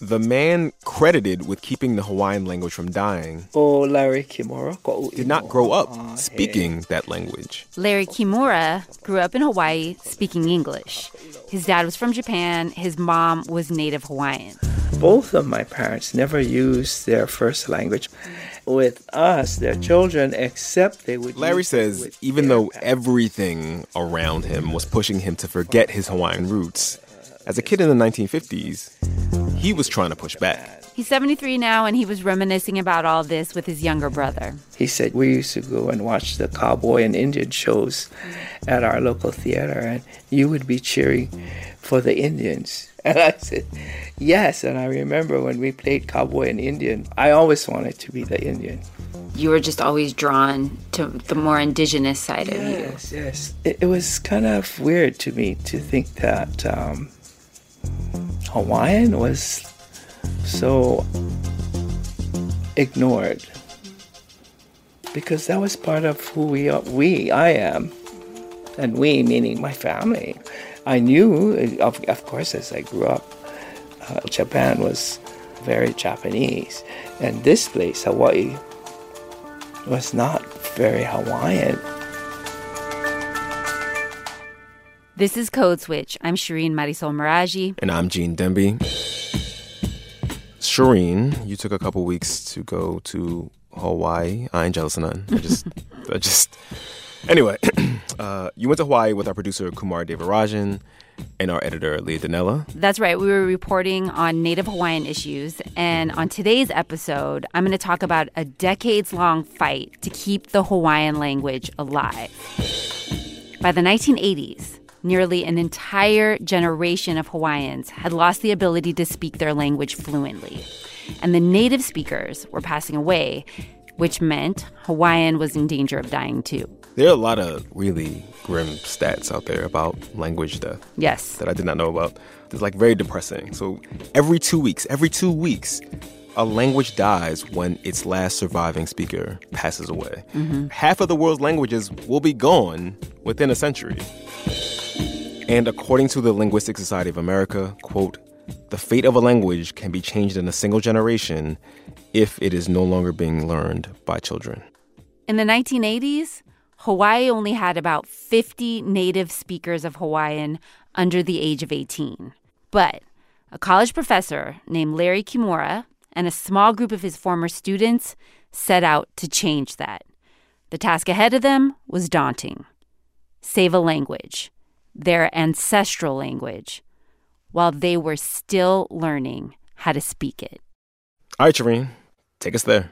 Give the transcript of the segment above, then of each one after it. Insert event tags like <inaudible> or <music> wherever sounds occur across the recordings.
The man credited with keeping the Hawaiian language from dying Oh, Larry Kimura did not grow up ah, speaking that language. Larry Kimura grew up in Hawaii speaking English. His dad was from Japan, his mom was native Hawaiian. Both of my parents never used their first language with us, their children, except they would. Larry use says with even their though parents. everything around him was pushing him to forget his Hawaiian roots, as a kid in the 1950s, he was trying to push back. He's 73 now, and he was reminiscing about all this with his younger brother. He said we used to go and watch the cowboy and Indian shows at our local theater, and you would be cheering for the Indians. <laughs> And I said, yes. And I remember when we played cowboy and Indian, I always wanted to be the Indian. You were just always drawn to the more indigenous side of you. Yes, yes. It, it was kind of weird to me to think that um, Hawaiian was so ignored because that was part of who we are. We, I am, and we meaning my family. I knew, of, of course, as I grew up, uh, Japan was very Japanese, and this place, Hawaii, was not very Hawaiian. This is Code Switch. I'm Shereen Marisol Meraji. And I'm Gene Demby. Shereen, you took a couple weeks to go to Hawaii. I ain't jealous of none. I just, <laughs> I just. Anyway, <clears throat> uh, you went to Hawaii with our producer Kumari Devarajan and our editor Leah Donnella. That's right. We were reporting on Native Hawaiian issues. And on today's episode, I'm going to talk about a decades long fight to keep the Hawaiian language alive. By the 1980s, nearly an entire generation of Hawaiians had lost the ability to speak their language fluently. And the native speakers were passing away, which meant Hawaiian was in danger of dying too. There are a lot of really grim stats out there about language death Yes. that I did not know about. It's like very depressing. So every two weeks, every two weeks, a language dies when its last surviving speaker passes away. Mm-hmm. Half of the world's languages will be gone within a century. And according to the Linguistic Society of America, quote, the fate of a language can be changed in a single generation if it is no longer being learned by children. In the 1980s, Hawaii only had about 50 native speakers of Hawaiian under the age of 18. But a college professor named Larry Kimura and a small group of his former students set out to change that. The task ahead of them was daunting save a language, their ancestral language, while they were still learning how to speak it. All right, Shereen, take us there.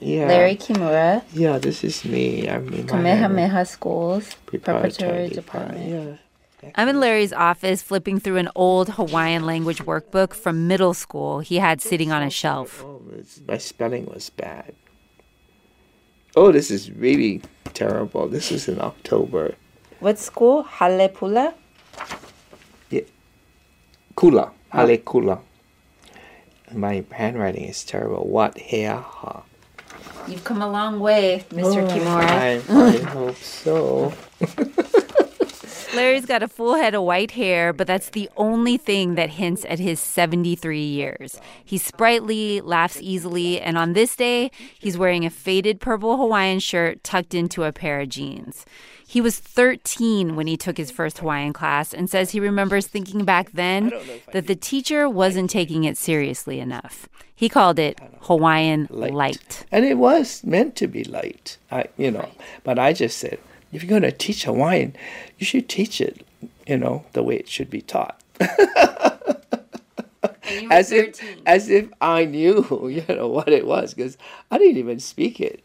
Yeah. Larry Kimura, Yeah, this is me. I'm in my Kamehameha Schools, preparatory Preparatory department. Department. Yeah. I'm in Larry's office flipping through an old Hawaiian language workbook from middle school he had sitting on a shelf. Oh, my spelling was bad. Oh, this is really terrible. This is in October. What school? Halepula? Yeah. Kula. Oh. Hale Kula. My handwriting is terrible. What hair? Ha. You've come a long way, Mr. Oh, Kimura. I, I <laughs> hope so. <laughs> Larry's got a full head of white hair, but that's the only thing that hints at his 73 years. He's sprightly, laughs easily, and on this day, he's wearing a faded purple Hawaiian shirt tucked into a pair of jeans. He was 13 when he took his first Hawaiian class and says he remembers thinking back then that the teacher wasn't taking it seriously enough. He called it Hawaiian light. And it was meant to be light. I, you know, but I just said, if you're going to teach Hawaiian, you should teach it, you know, the way it should be taught. <laughs> as if, as if I knew, <laughs> you know, what it was, because I didn't even speak it.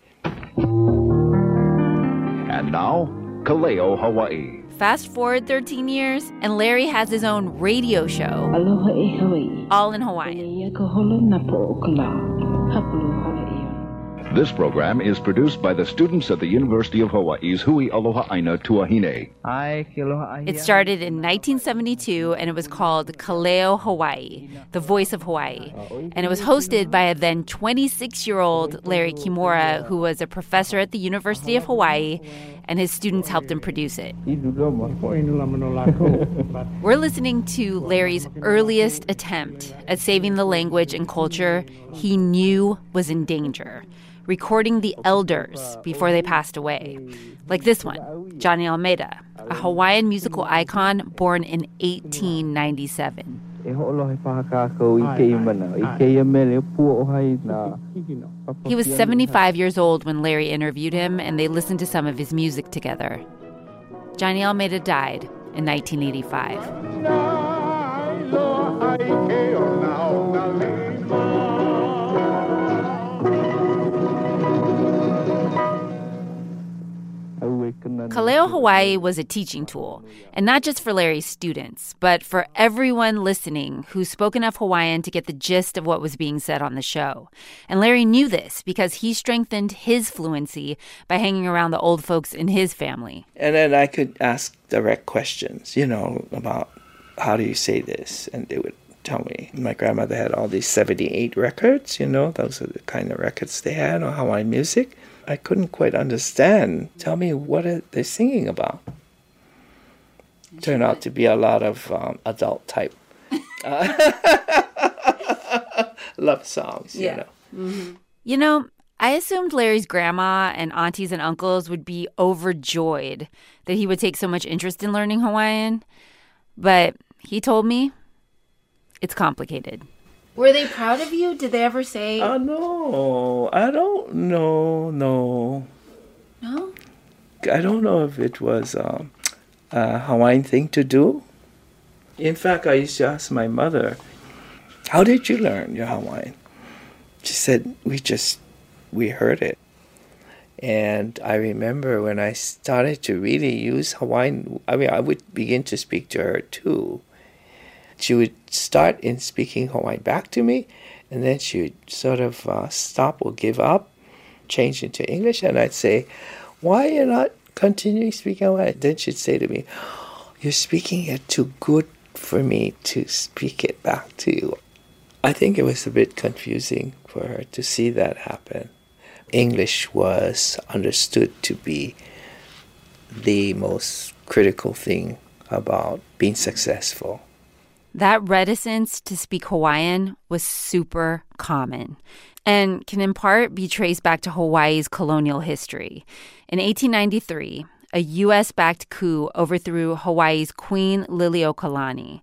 And now, Kaleo, Hawaii. Fast forward 13 years, and Larry has his own radio show, Aloha e Hawaii. all in Hawaiian. This program is produced by the students at the University of Hawaii's Hui Aloha Aina Tuahine. It started in 1972 and it was called Kaleo Hawaii, the voice of Hawaii. And it was hosted by a then 26 year old Larry Kimura, who was a professor at the University of Hawaii, and his students helped him produce it. <laughs> We're listening to Larry's earliest attempt at saving the language and culture he knew was in danger recording the elders uh, before they passed away. Like this one, Johnny Almeida, a Hawaiian musical icon born in 1897. He was 75 years old when Larry interviewed him, and they listened to some of his music together. Johnny Almeida died in 1985. Hawaii was a teaching tool, and not just for Larry's students, but for everyone listening who spoke enough Hawaiian to get the gist of what was being said on the show. And Larry knew this because he strengthened his fluency by hanging around the old folks in his family. And then I could ask direct questions, you know, about how do you say this? And they would tell me. My grandmother had all these 78 records, you know, those are the kind of records they had on Hawaiian music. I couldn't quite understand. Tell me what are they singing about? Turned out to be a lot of um, adult type uh, <laughs> love songs, Yeah. you know. Mm-hmm. You know, I assumed Larry's grandma and aunties and uncles would be overjoyed that he would take so much interest in learning Hawaiian. But he told me it's complicated. Were they proud of you? Did they ever say, Oh no, I don't know. No, no? I don't know if it was um, a Hawaiian thing to do. In fact, I used to ask my mother, "How did you learn your Hawaiian?" She said, "We just we heard it." And I remember when I started to really use Hawaiian, I mean, I would begin to speak to her too. She would start in speaking Hawaiian back to me, and then she would sort of uh, stop or give up, change into English, and I'd say, Why are you not continuing speaking Hawaiian? Then she'd say to me, You're speaking it too good for me to speak it back to you. I think it was a bit confusing for her to see that happen. English was understood to be the most critical thing about being successful. That reticence to speak Hawaiian was super common and can in part be traced back to Hawaii's colonial history. In 1893, a U.S. backed coup overthrew Hawaii's Queen Liliuokalani.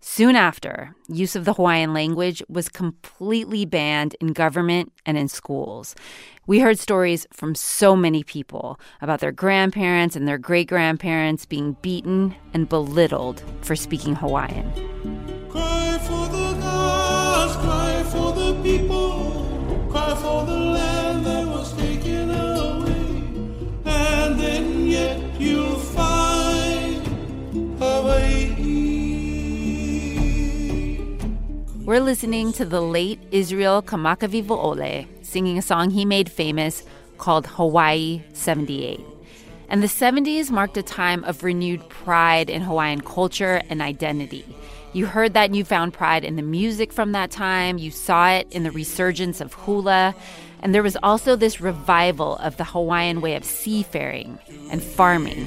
Soon after, use of the Hawaiian language was completely banned in government and in schools. We heard stories from so many people about their grandparents and their great grandparents being beaten and belittled for speaking Hawaiian. We're listening to the late Israel Kamakawiwo'ole singing a song he made famous called Hawaii 78. And the 70s marked a time of renewed pride in Hawaiian culture and identity. You heard that newfound pride in the music from that time, you saw it in the resurgence of hula, and there was also this revival of the Hawaiian way of seafaring and farming.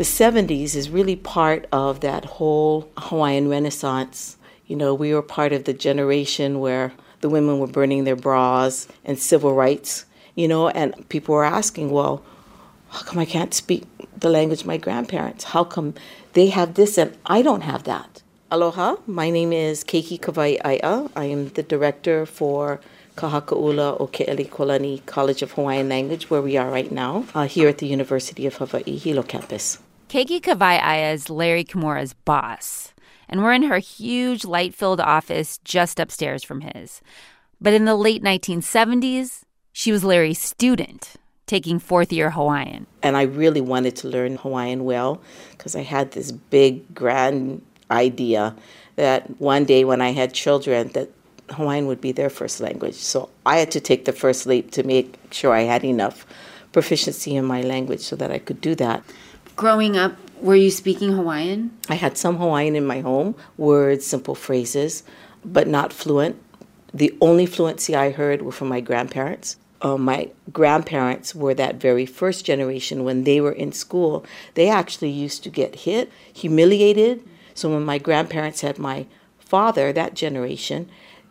The 70s is really part of that whole Hawaiian Renaissance. You know, we were part of the generation where the women were burning their bras and civil rights, you know, and people were asking, well, how come I can't speak the language of my grandparents? How come they have this and I don't have that? Aloha, my name is Keiki Kawai'ae'a. I am the director for Ka Haka 'Ula O Ke'elikolani College of Hawaiian Language, where we are right now, uh, here at the University of Hawaii Hilo campus. Keiki Kawai is Larry Kimura's boss, and we're in her huge light filled office just upstairs from his. But in the late 1970s, she was Larry's student, taking fourth year Hawaiian. And I really wanted to learn Hawaiian well because I had this big, grand idea that one day when I had children that Hawaiian would be their first language. So I had to take the first leap to make sure I had enough proficiency in my language so that I could do that. Growing up, were you speaking Hawaiian? I had some Hawaiian in my home, words, simple phrases, but not fluent. The only fluency I heard were from my grandparents. Uh, my grandparents were that very first generation when they were in school. They actually used to get hit, humiliated. So when my grandparents had my father, that generation,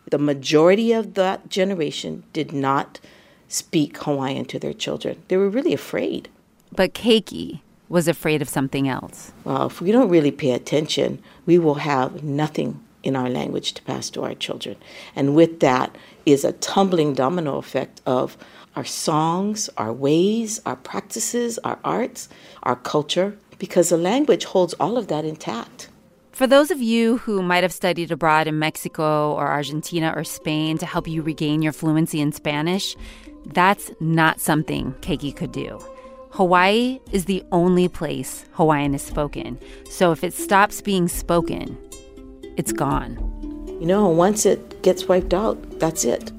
the majority of that generation did not speak Hawaiian to their children. They were really afraid. But Keiki was afraid of something else. Well, if we don't really pay attention, we will have nothing in our language to pass to our children. And with that is a tumbling domino effect of our songs, our ways, our practices, our arts, our culture, because the language holds all of that intact. For those of you who might have studied abroad in Mexico or Argentina or Spain to help you regain your fluency in Spanish, that's not something Keiki could do. Hawaii is the only place Hawaiian is spoken. So if it stops being spoken, it's gone. You know, once it gets wiped out, that's it.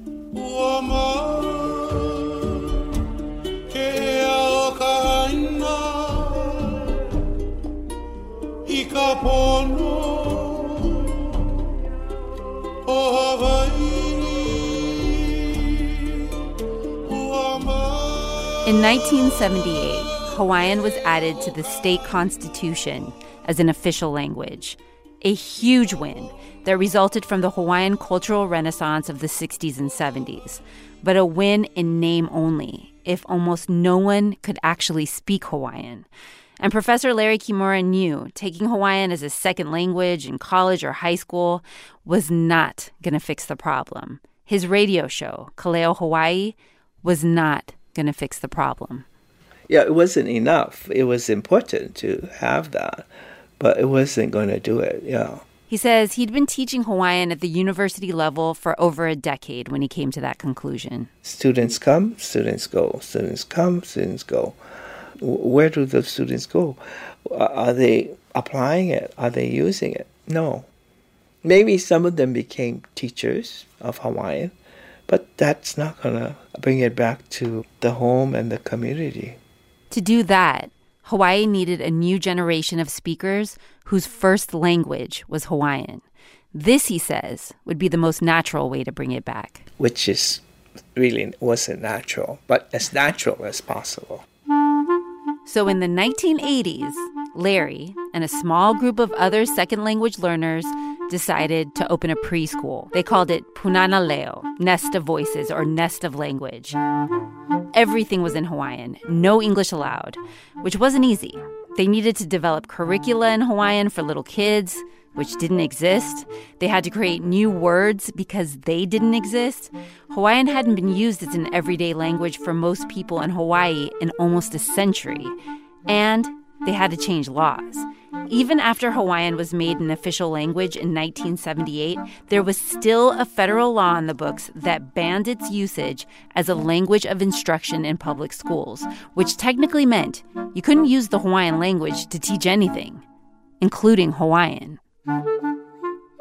In 1978, Hawaiian was added to the state constitution as an official language. A huge win that resulted from the Hawaiian cultural renaissance of the 60s and 70s, but a win in name only, if almost no one could actually speak Hawaiian. And Professor Larry Kimura knew taking Hawaiian as a second language in college or high school was not going to fix the problem. His radio show, Kaleo Hawaii, was not going to fix the problem. Yeah, it wasn't enough. It was important to have that, but it wasn't going to do it. Yeah. He says he'd been teaching Hawaiian at the university level for over a decade when he came to that conclusion. Students come, students go. Students come, students go. Where do the students go? Are they applying it? Are they using it? No. Maybe some of them became teachers of Hawaiian, but that's not going to bring it back to the home and the community. To do that, Hawaii needed a new generation of speakers whose first language was Hawaiian. This, he says, would be the most natural way to bring it back. Which is really wasn't natural, but as natural as possible. So in the 1980s, Larry and a small group of other second language learners decided to open a preschool. They called it Punana Leo, Nest of Voices or Nest of Language. Everything was in Hawaiian, no English allowed, which wasn't easy. They needed to develop curricula in Hawaiian for little kids, which didn't exist. They had to create new words because they didn't exist. Hawaiian hadn't been used as an everyday language for most people in Hawaii in almost a century. And they had to change laws. Even after Hawaiian was made an official language in 1978, there was still a federal law in the books that banned its usage as a language of instruction in public schools, which technically meant you couldn't use the Hawaiian language to teach anything, including Hawaiian.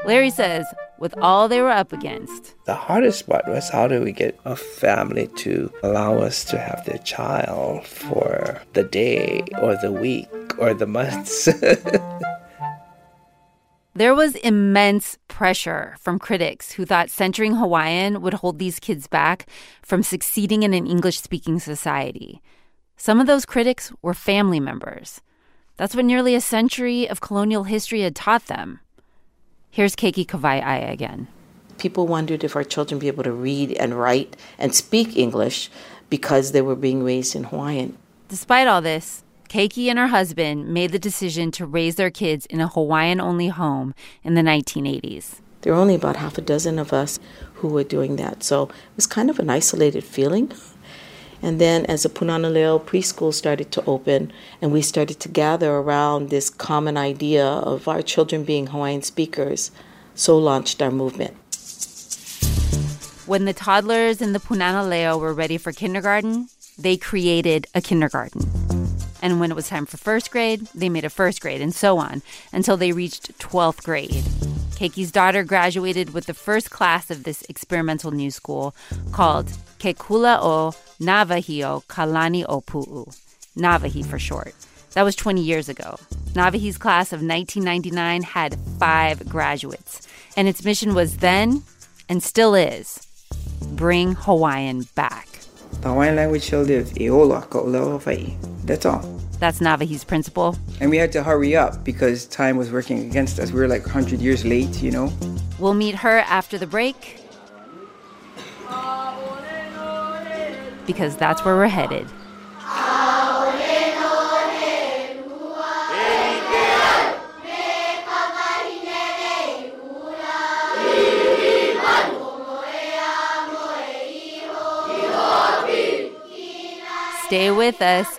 Larry says, with all they were up against, the hardest part was how do we get a family to allow us to have their child for the day or the week or the months? <laughs> there was immense pressure from critics who thought centering Hawaiian would hold these kids back from succeeding in an English speaking society. Some of those critics were family members. That's what nearly a century of colonial history had taught them. Here's Keiki Kawai'ae'a again. People wondered if our children would be able to read and write and speak English because they were being raised in Hawaiian. Despite all this, Keiki and her husband made the decision to raise their kids in a Hawaiian only home in the 1980s. There were only about half a dozen of us who were doing that, so it was kind of an isolated feeling. And then, as the Punana Leo preschool started to open, and we started to gather around this common idea of our children being Hawaiian speakers, so launched our movement. When the toddlers in the Punana Leo were ready for kindergarten, they created a kindergarten. And when it was time for first grade, they made a first grade, and so on, until they reached 12th grade. Keiki's daughter graduated with the first class of this experimental new school called Kekula o Nawahio Kalani Opu'u, Pu'u, Nawahi for short. That was 20 years ago. Nawahi's class of 1999 had five graduates, and its mission was then, and still is, bring Hawaiian back. The Hawaiian language shall live. Eola Hawaii. That's all. That's Nawahi's principle. And we had to hurry up because time was working against us. We were like 100 years late, you know? We'll meet her after the break because that's where we're headed. Stay with us.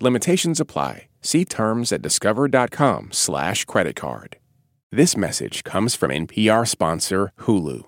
Limitations apply. See terms at discover.com/slash credit card. This message comes from NPR sponsor Hulu.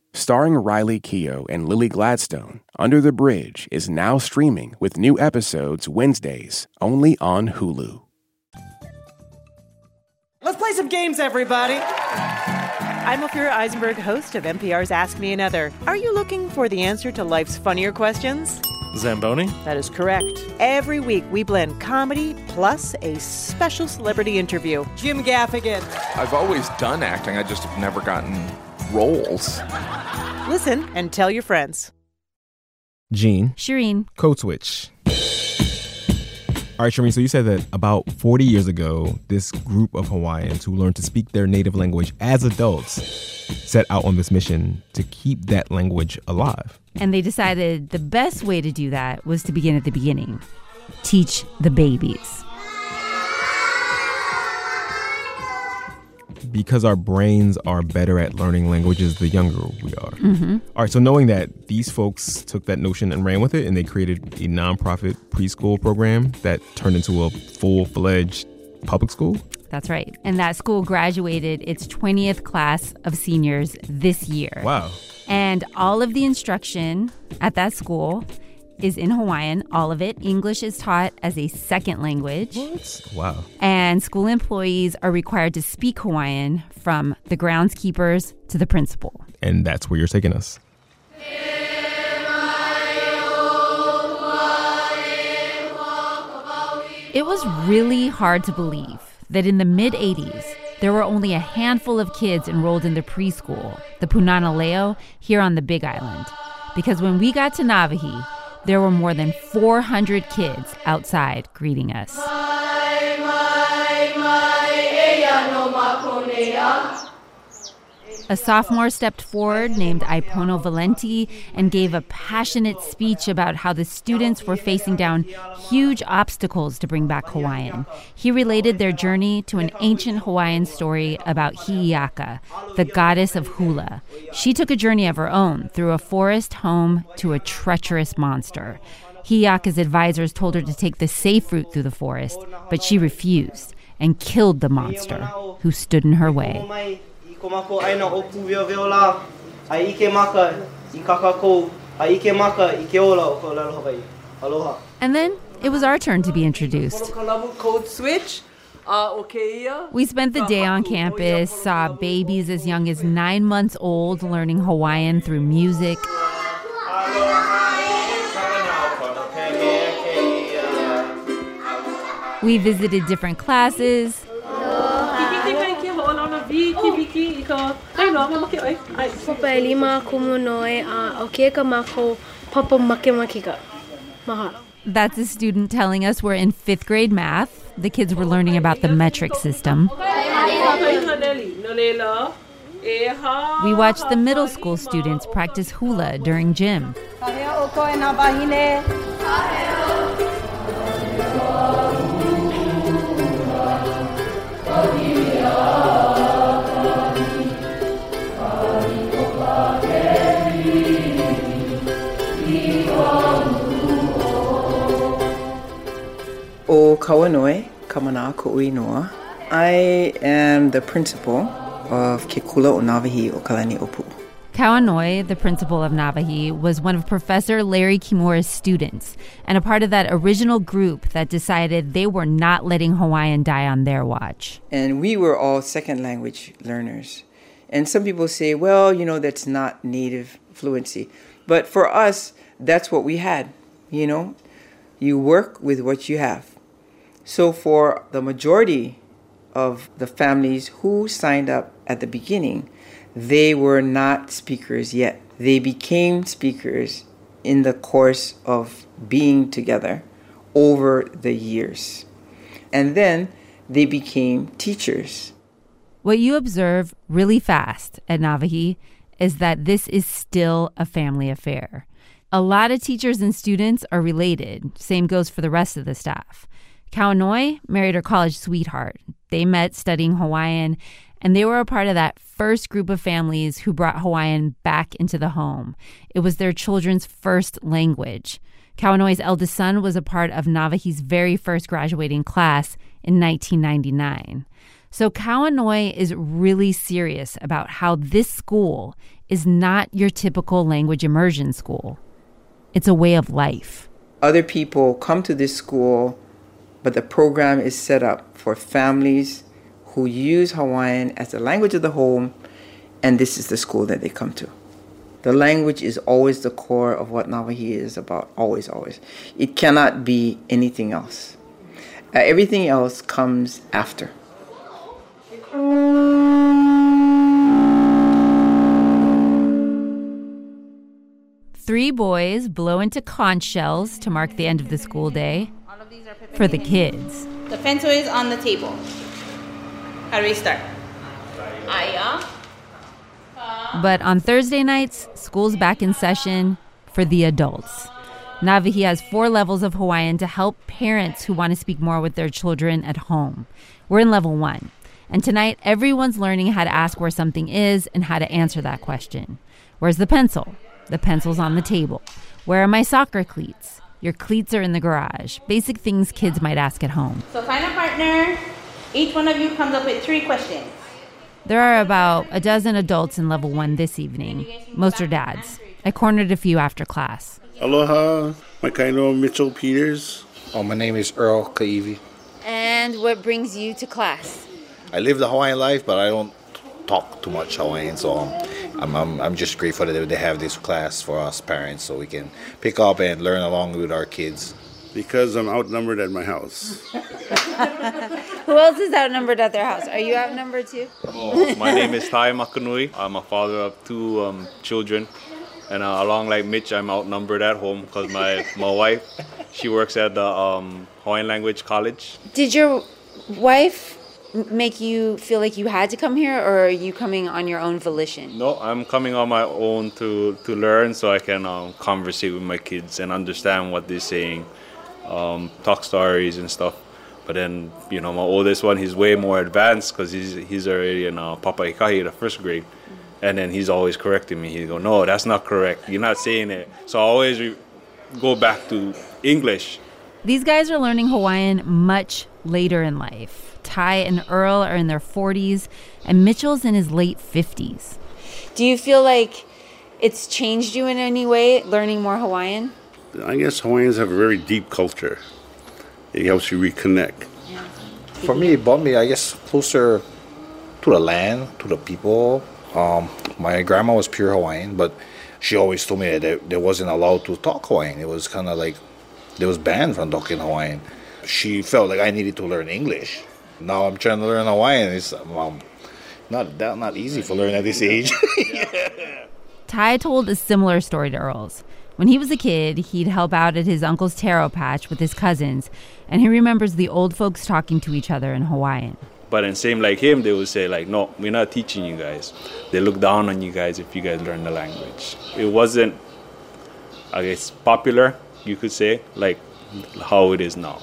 Starring Riley Keough and Lily Gladstone, Under the Bridge is now streaming with new episodes Wednesdays only on Hulu. Let's play some games, everybody. I'm Ophira Eisenberg, host of NPR's Ask Me Another. Are you looking for the answer to life's funnier questions? Zamboni? That is correct. Every week, we blend comedy plus a special celebrity interview. Jim Gaffigan. I've always done acting, I just have never gotten roles. Listen and tell your friends. Gene. Shereen. Code switch. All right, Shereen, so you said that about 40 years ago, this group of Hawaiians who learned to speak their native language as adults set out on this mission to keep that language alive. And they decided the best way to do that was to begin at the beginning teach the babies. Because our brains are better at learning languages the younger we are. Mm-hmm. All right, so knowing that these folks took that notion and ran with it, and they created a nonprofit preschool program that turned into a full fledged public school. That's right. And that school graduated its 20th class of seniors this year. Wow. And all of the instruction at that school is in Hawaiian, all of it. English is taught as a second language. What? Wow. And school employees are required to speak Hawaiian from the groundskeepers to the principal. And that's where you're taking us. It was really hard to believe that in the mid 80s, there were only a handful of kids enrolled in the preschool, the Punana Leo, here on the Big Island. Because when we got to Nawahi, there were more than 400 kids outside greeting us. A sophomore stepped forward named Ipono Valenti and gave a passionate speech about how the students were facing down huge obstacles to bring back Hawaiian. He related their journey to an ancient Hawaiian story about Hi'iaka, the goddess of hula. She took a journey of her own through a forest home to a treacherous monster. Hi'iaka's advisors told her to take the safe route through the forest, but she refused and killed the monster who stood in her way aina o a i maka i kakako, a i maka i ke ola o Hawaii. Aloha. And then it was our turn to be introduced. Code switch. We spent the day on campus, uh, saw babies as young as nine months old learning Hawaiian through music. We visited different classes, Papelima kumunoi a okeka mako papa makemakika. Mahalo. That's a student telling us we're in fifth grade math. The kids were learning about the metric system. We watched the middle school students practice hula during gym. O Kauanoe, Kamana Ko'uinoa. I am the principal of Kekula o Nawahi o Kalani Opu. Kauanoe, the principal of Nawahi, was one of Professor Larry Kimura's students and a part of that original group that decided they were not letting Hawaiian die on their watch. And we were all second language learners. And some people say, well, you know, that's not native fluency. But for us, that's what we had, you know? You work with what you have. So for the majority of the families who signed up at the beginning, they were not speakers yet. They became speakers in the course of being together over the years. And then they became teachers. What you observe really fast at Nawahi is that this is still a family affair. A lot of teachers and students are related. Same goes for the rest of the staff. Kauanoe married her college sweetheart. They met studying Hawaiian, and they were a part of that first group of families who brought Hawaiian back into the home. It was their children's first language. Kauanoe's eldest son was a part of Nawahi's very first graduating class in 1999. So Kauanoe is really serious about how this school is not your typical language immersion school. It's a way of life. Other people come to this school, but the program is set up for families who use Hawaiian as the language of the home, and this is the school that they come to. The language is always the core of what Nawahi is about, always, always. It cannot be anything else. Uh, everything else comes after. Three boys blow into conch shells to mark the end of the school day for the kids. The pencil is on the table. How do we start? Aya. But on Thursday nights, school's back in session for the adults. Navahi has four levels of Hawaiian to help parents who want to speak more with their children at home. We're in level one. And tonight, everyone's learning how to ask where something is and how to answer that question. Where's the pencil? The pencil's on the table. Where are my soccer cleats? Your cleats are in the garage. Basic things kids might ask at home. So find a partner. Each one of you comes up with three questions. There are about a dozen adults in level one this evening. Most are dads. I cornered a few after class. Aloha, Makaino Mitchell Peters. Oh, my name is Earl Kaivi. And what brings you to class? I live the Hawaiian life, but I don't talk too much Hawaiian, so um, I'm, I'm, I'm just grateful that they have this class for us parents so we can pick up and learn along with our kids. Because I'm outnumbered at my house. <laughs> Who else is outnumbered at their house? Are you outnumbered too? Oh, my name is Tai Makanui. I'm a father of two um, children. And uh, along like Mitch, I'm outnumbered at home because my, my wife, she works at the um, Hawaiian Language College. Did your wife make you feel like you had to come here, or are you coming on your own volition? No, I'm coming on my own to, to learn so I can um, conversate with my kids and understand what they're saying, um, talk stories and stuff. But then, you know, my oldest one, he's way more advanced because he's, he's already in uh, Papa Ikahi, the first grade. And then he's always correcting me. He go, no, that's not correct. You're not saying it. So I always re- go back to English. These guys are learning Hawaiian much later in life. Ty and Earl are in their 40s, and Mitchell's in his late 50s. Do you feel like it's changed you in any way, learning more Hawaiian? I guess Hawaiians have a very deep culture. It helps you reconnect. For me, it brought me, I guess, closer to the land, to the people. Um, my grandma was pure Hawaiian, but she always told me that they, they wasn't allowed to talk Hawaiian. It was kind of like they was banned from talking Hawaiian. she felt like I needed to learn English. Now I'm trying to learn Hawaiian. It's um, not that not easy for learning at this age. <laughs> Ty told a similar story to Earl's. When he was a kid, he'd help out at his uncle's taro patch with his cousins, and he remembers the old folks talking to each other in Hawaiian. But then same like him, they would say like, no, we're not teaching you guys. They look down on you guys if you guys learn the language. It wasn't, I guess, popular, you could say, like how it is now.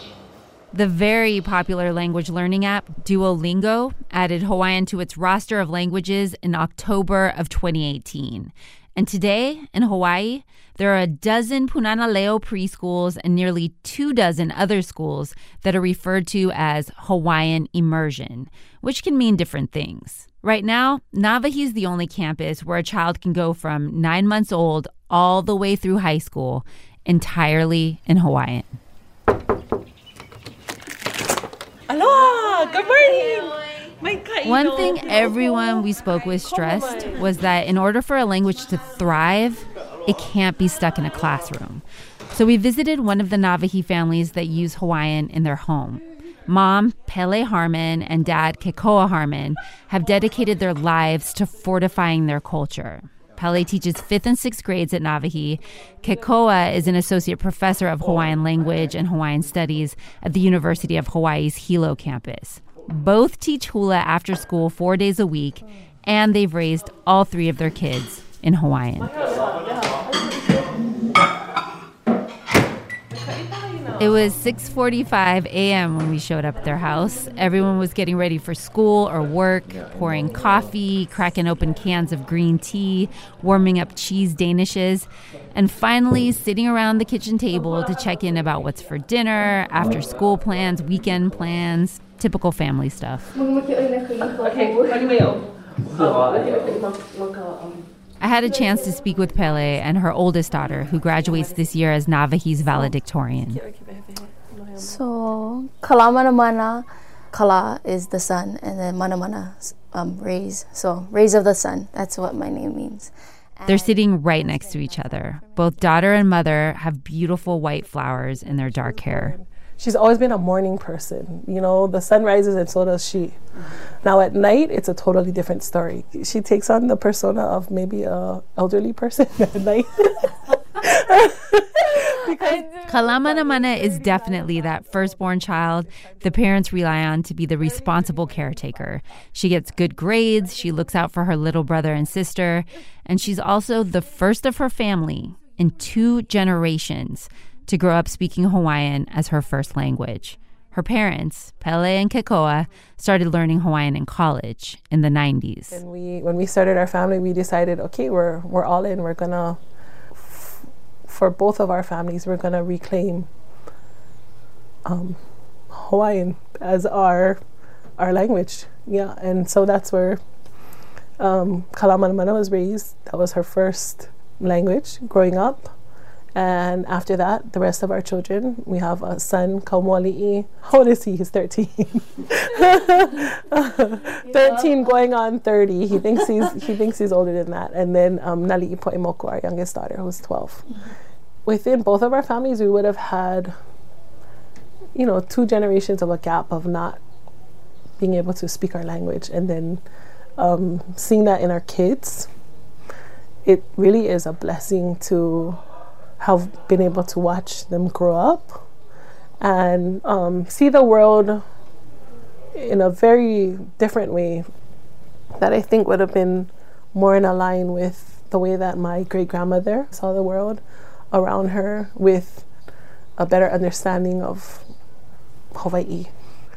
The very popular language learning app Duolingo added Hawaiian to its roster of languages in October of 2018. And today in Hawaii, there are a dozen Punana Leo preschools and nearly two dozen other schools that are referred to as Hawaiian immersion, which can mean different things. Right now, Nawahi is the only campus where a child can go from nine months old all the way through high school entirely in Hawaiian. Aloha! Good morning! One thing everyone we spoke with stressed was that in order for a language to thrive, it can't be stuck in a classroom. So we visited one of the Nawahi families that use Hawaiian in their home. Mom, Pele Harmon, and dad, Kekoa Harmon, have dedicated their lives to fortifying their culture. Pele teaches fifth and sixth grades at Nawahi. Kekoa is an associate professor of Hawaiian language and Hawaiian studies at the University of Hawaii's Hilo campus. Both teach hula after school four days a week, and they've raised all three of their kids in Hawaiian. It was 6:45 a.m. when we showed up at their house. Everyone was getting ready for school or work, pouring coffee, cracking open cans of green tea, warming up cheese danishes, and finally sitting around the kitchen table to check in about what's for dinner, after school plans, weekend plans, typical family stuff. I had a chance to speak with Pele and her oldest daughter, who graduates this year as Nawahi's valedictorian. So, Kalamana Mana, Kala is the sun, and then Mana Mana, um, rays. So, rays of the sun. That's what my name means. They're sitting right next to each other. Both daughter and mother have beautiful white flowers in their dark hair. She's always been a morning person. You know, the sun rises and so does she. Now at night, it's a totally different story. She takes on the persona of maybe a elderly person <laughs> at night. <laughs> Kalamana Mana is definitely that firstborn child the parents rely on to be the responsible caretaker. She gets good grades, she looks out for her little brother and sister, and she's also the first of her family in two generations to grow up speaking Hawaiian as her first language. Her parents, Pele and Kekoa, started learning Hawaiian in college in the 90s. And we, when we started our family, we decided, okay, we're we're all in. We're gonna, f- for both of our families, we're gonna reclaim um, Hawaiian as our our language. Yeah, and so that's where um, Kalamanamana was raised. That was her first language growing up. And after that, the rest of our children, we have a son, Kaumali'i. How old is he? He's 13. <laughs> 13 going on 30. He thinks he's he thinks he's older than that. And then um, Nali'i our youngest daughter, who's 12. Within both of our families, we would have had, you know, two generations of a gap of not being able to speak our language. And then um, seeing that in our kids, it really is a blessing to have been able to watch them grow up and um, see the world in a very different way that I think would have been more in line with the way that my great grandmother saw the world around her with a better understanding of Hawaii.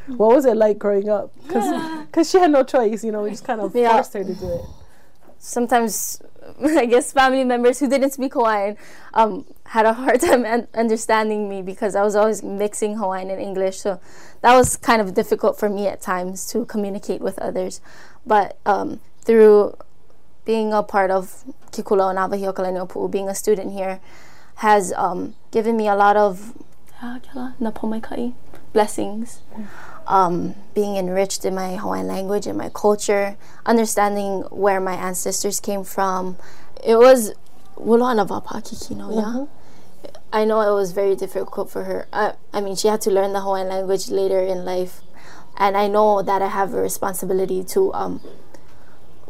What was it like growing up? Because she had no choice, you know, we just kind of Yeah. forced her to do it. Sometimes, <laughs> I guess family members who didn't speak Hawaiian um, had a hard <laughs> time un- understanding me because I was always mixing Hawaiian and English. So that was kind of difficult for me at times to communicate with others. But um, through being a part of Kikula o Nawahi o Kalani o Pu'u, being a student here, has um, given me a lot of ah, blessings. Um, being enriched in my Hawaiian language and my culture, understanding where my ancestors came from. It was wala na wapa kikino, yeah? I know it was very difficult for her. I, I mean, she had to learn the Hawaiian language later in life, and I know that I have a responsibility to um,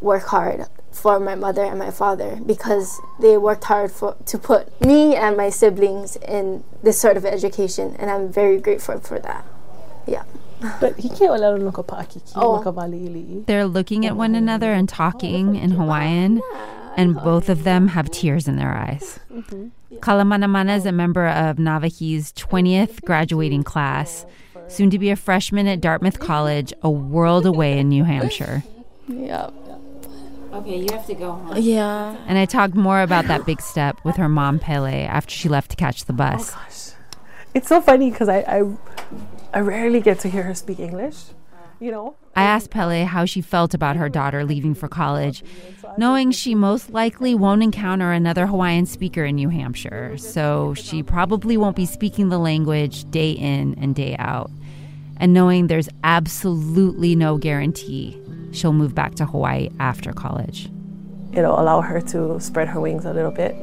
work hard for my mother and my father because they worked hard for to put me and my siblings in this sort of education, and I'm very grateful for that. Yeah. But he can't let him look up Oh. They're looking at one another and talking in Hawaiian, and both of them have tears in their eyes. Mm-hmm. Kalamanamana is a member of Nawahi's 20th graduating class, soon to be a freshman at Dartmouth College, a world away in New Hampshire. Yeah. Okay, you have to go home. Yeah. And I talked more about that big step with her mom, Pele, after she left to catch the bus. Oh, It's so funny because I, I I rarely get to hear her speak English. You know, I asked Pele how she felt about her daughter leaving for college, knowing she most likely won't encounter another Hawaiian speaker in New Hampshire, so she probably won't be speaking the language day in and day out, and knowing there's absolutely no guarantee she'll move back to Hawaii after college. it'll allow her to spread her wings a little bit,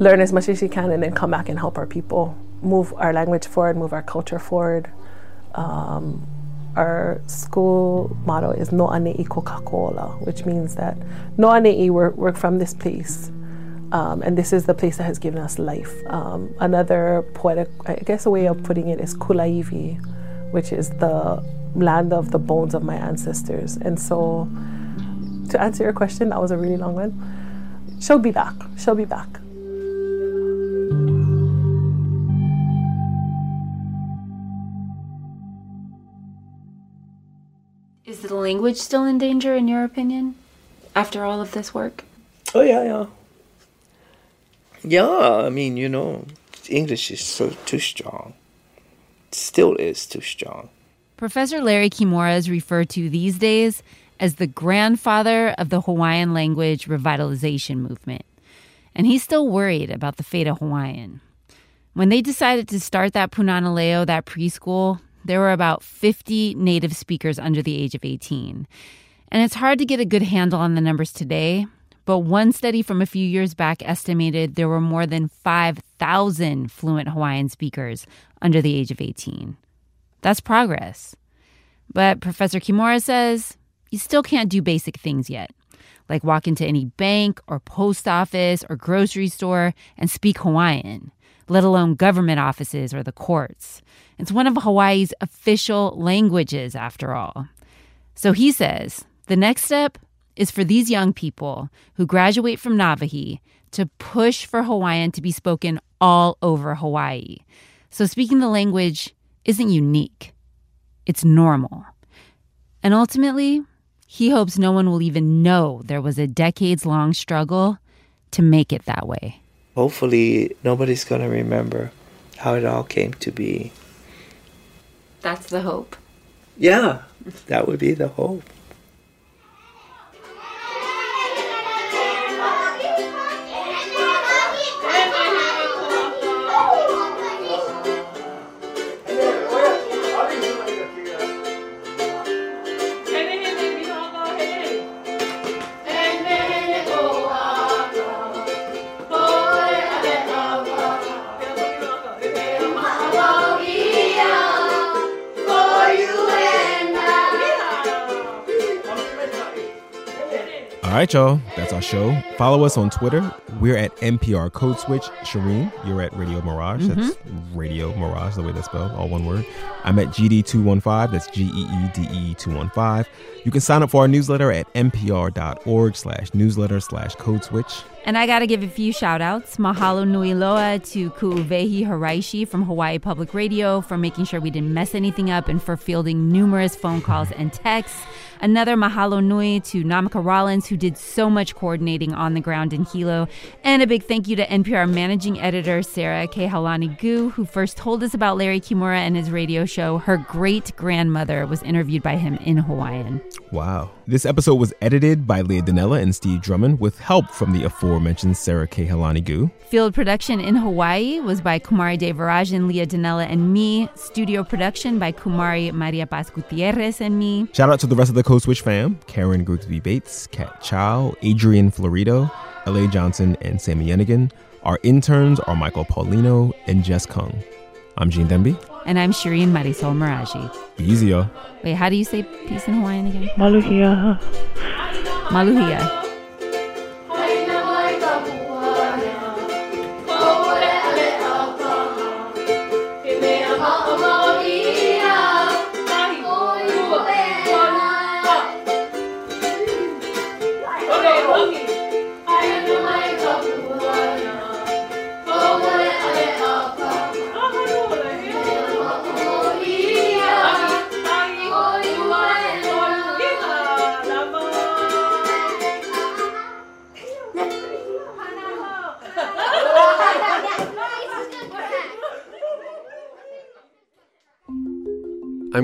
learn as much as she can, and then come back and help our people move our language forward, move our culture forward. Um, our school motto is No Ane'i Coca-Cola, which means that No Ane'i, we're, we're from this place. Um, and this is the place that has given us life. Um, another poetic, I guess a way of putting it is Kulaiwi, which is the land of the bones of my ancestors. And so, to answer your question, that was a really long one. She'll be back. She'll be back. Is the language still in danger, in your opinion, after all of this work? Oh yeah, yeah. Yeah, I mean, you know, English is so too strong. Still is too strong. Professor Larry Kimura is referred to these days as the grandfather of the Hawaiian language revitalization movement. And he's still worried about the fate of Hawaiian. When they decided to start that Punana Leo, that preschool, there were about 50 native speakers under the age of 18. And it's hard to get a good handle on the numbers today, but one study from a few years back estimated there were more than 5,000 fluent Hawaiian speakers under the age of 18. That's progress. But Professor Kimura says you still can't do basic things yet, like walk into any bank or post office or grocery store and speak Hawaiian, let alone government offices or the courts. It's one of Hawaii's official languages, after all. So he says the next step is for these young people who graduate from Nawahi to push for Hawaiian to be spoken all over Hawaii. So speaking the language isn't unique, it's normal. And ultimately, he hopes no one will even know there was a decades long struggle to make it that way. Hopefully, nobody's going to remember how it all came to be. That's the hope. Yeah, that would be the hope. All right, y'all. That's our show. Follow us on Twitter. We're at NPR Code Switch. Shereen, you're at Radio Mirage. That's mm-hmm. Radio Mirage, the way that's spelled, all one word. I'm at GD215. That's G E E D E 215. You can sign up for our newsletter at npr.org slash newsletter slash code switch. And I got to give a few shout outs. Mahalo nui loa to Ku'uwehi Hiraishi from Hawaii Public Radio for making sure we didn't mess anything up and for fielding numerous phone calls and texts. Another mahalo nui to Namaka Rollins, who did so much coordinating on the ground in Hilo. And a big thank you to NPR managing editor Sara Kehaulani Goo, who first told us about Larry Kimura and his radio show. Her great grandmother was interviewed by him in Hawaiian. Wow. This episode was edited by Leah Donnella and Steve Drummond with help from the aforementioned Sara Kehaulani Goo. Field production in Hawaii was by Kumari Devarajan, Leah Donnella and me. Studio production by Kumari Maria Paz Gutierrez and me. Shout out to the rest of the Code Switch fam Karen Grigsby Bates, Kat Chow, Adrian Florido, L.A. Johnson, and Sami Yenigun. Our interns are Michael Paulino and Jess Kung. I'm Gene Demby. And I'm Shereen Marisol Meraji. Be easy, y'all. Wait, how do you say peace in Hawaiian again? Maluhia. Maluhia.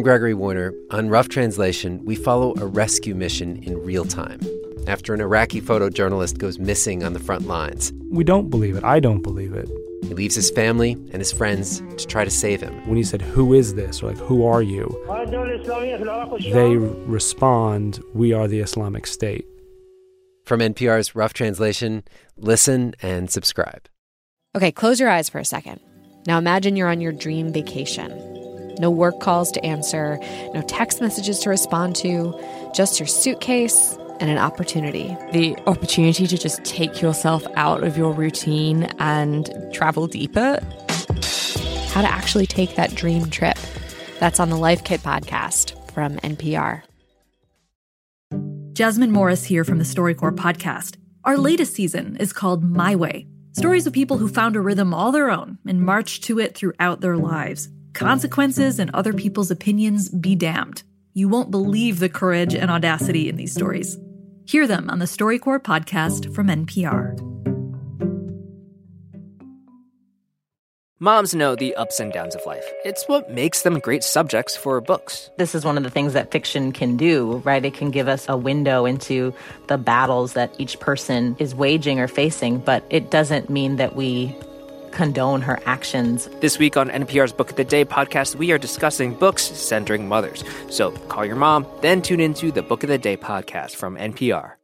Gregory Warner. On Rough Translation, we follow a rescue mission in real time after an Iraqi photojournalist goes missing on the front lines. We don't believe it. I don't believe it. He leaves his family and his friends to try to save him. When he said, Who is this? or like, Who are you? They respond, We are the Islamic State. From NPR's Rough Translation, listen and subscribe. Okay, close your eyes for a second. Now imagine you're on your dream vacation. No work calls to answer, no text messages to respond to, just your suitcase and an opportunity. The opportunity to just take yourself out of your routine and travel deeper. How to actually take that dream trip. That's on the Life Kit podcast from NPR. Jasmine Morris here from the StoryCorps podcast. Our latest season is called My Way stories of people who found a rhythm all their own and marched to it throughout their lives. Consequences and other people's opinions be damned. You won't believe the courage and audacity in these stories. Hear them on the StoryCorps podcast from NPR. Moms know the ups and downs of life. It's what makes them great subjects for books. This is one of the things that fiction can do, right? It can give us a window into the battles that each person is waging or facing, but it doesn't mean that we condone her actions. This week on NPR's Book of the Day podcast, we are discussing books centering mothers. So call your mom, then tune into the Book of the Day podcast from NPR.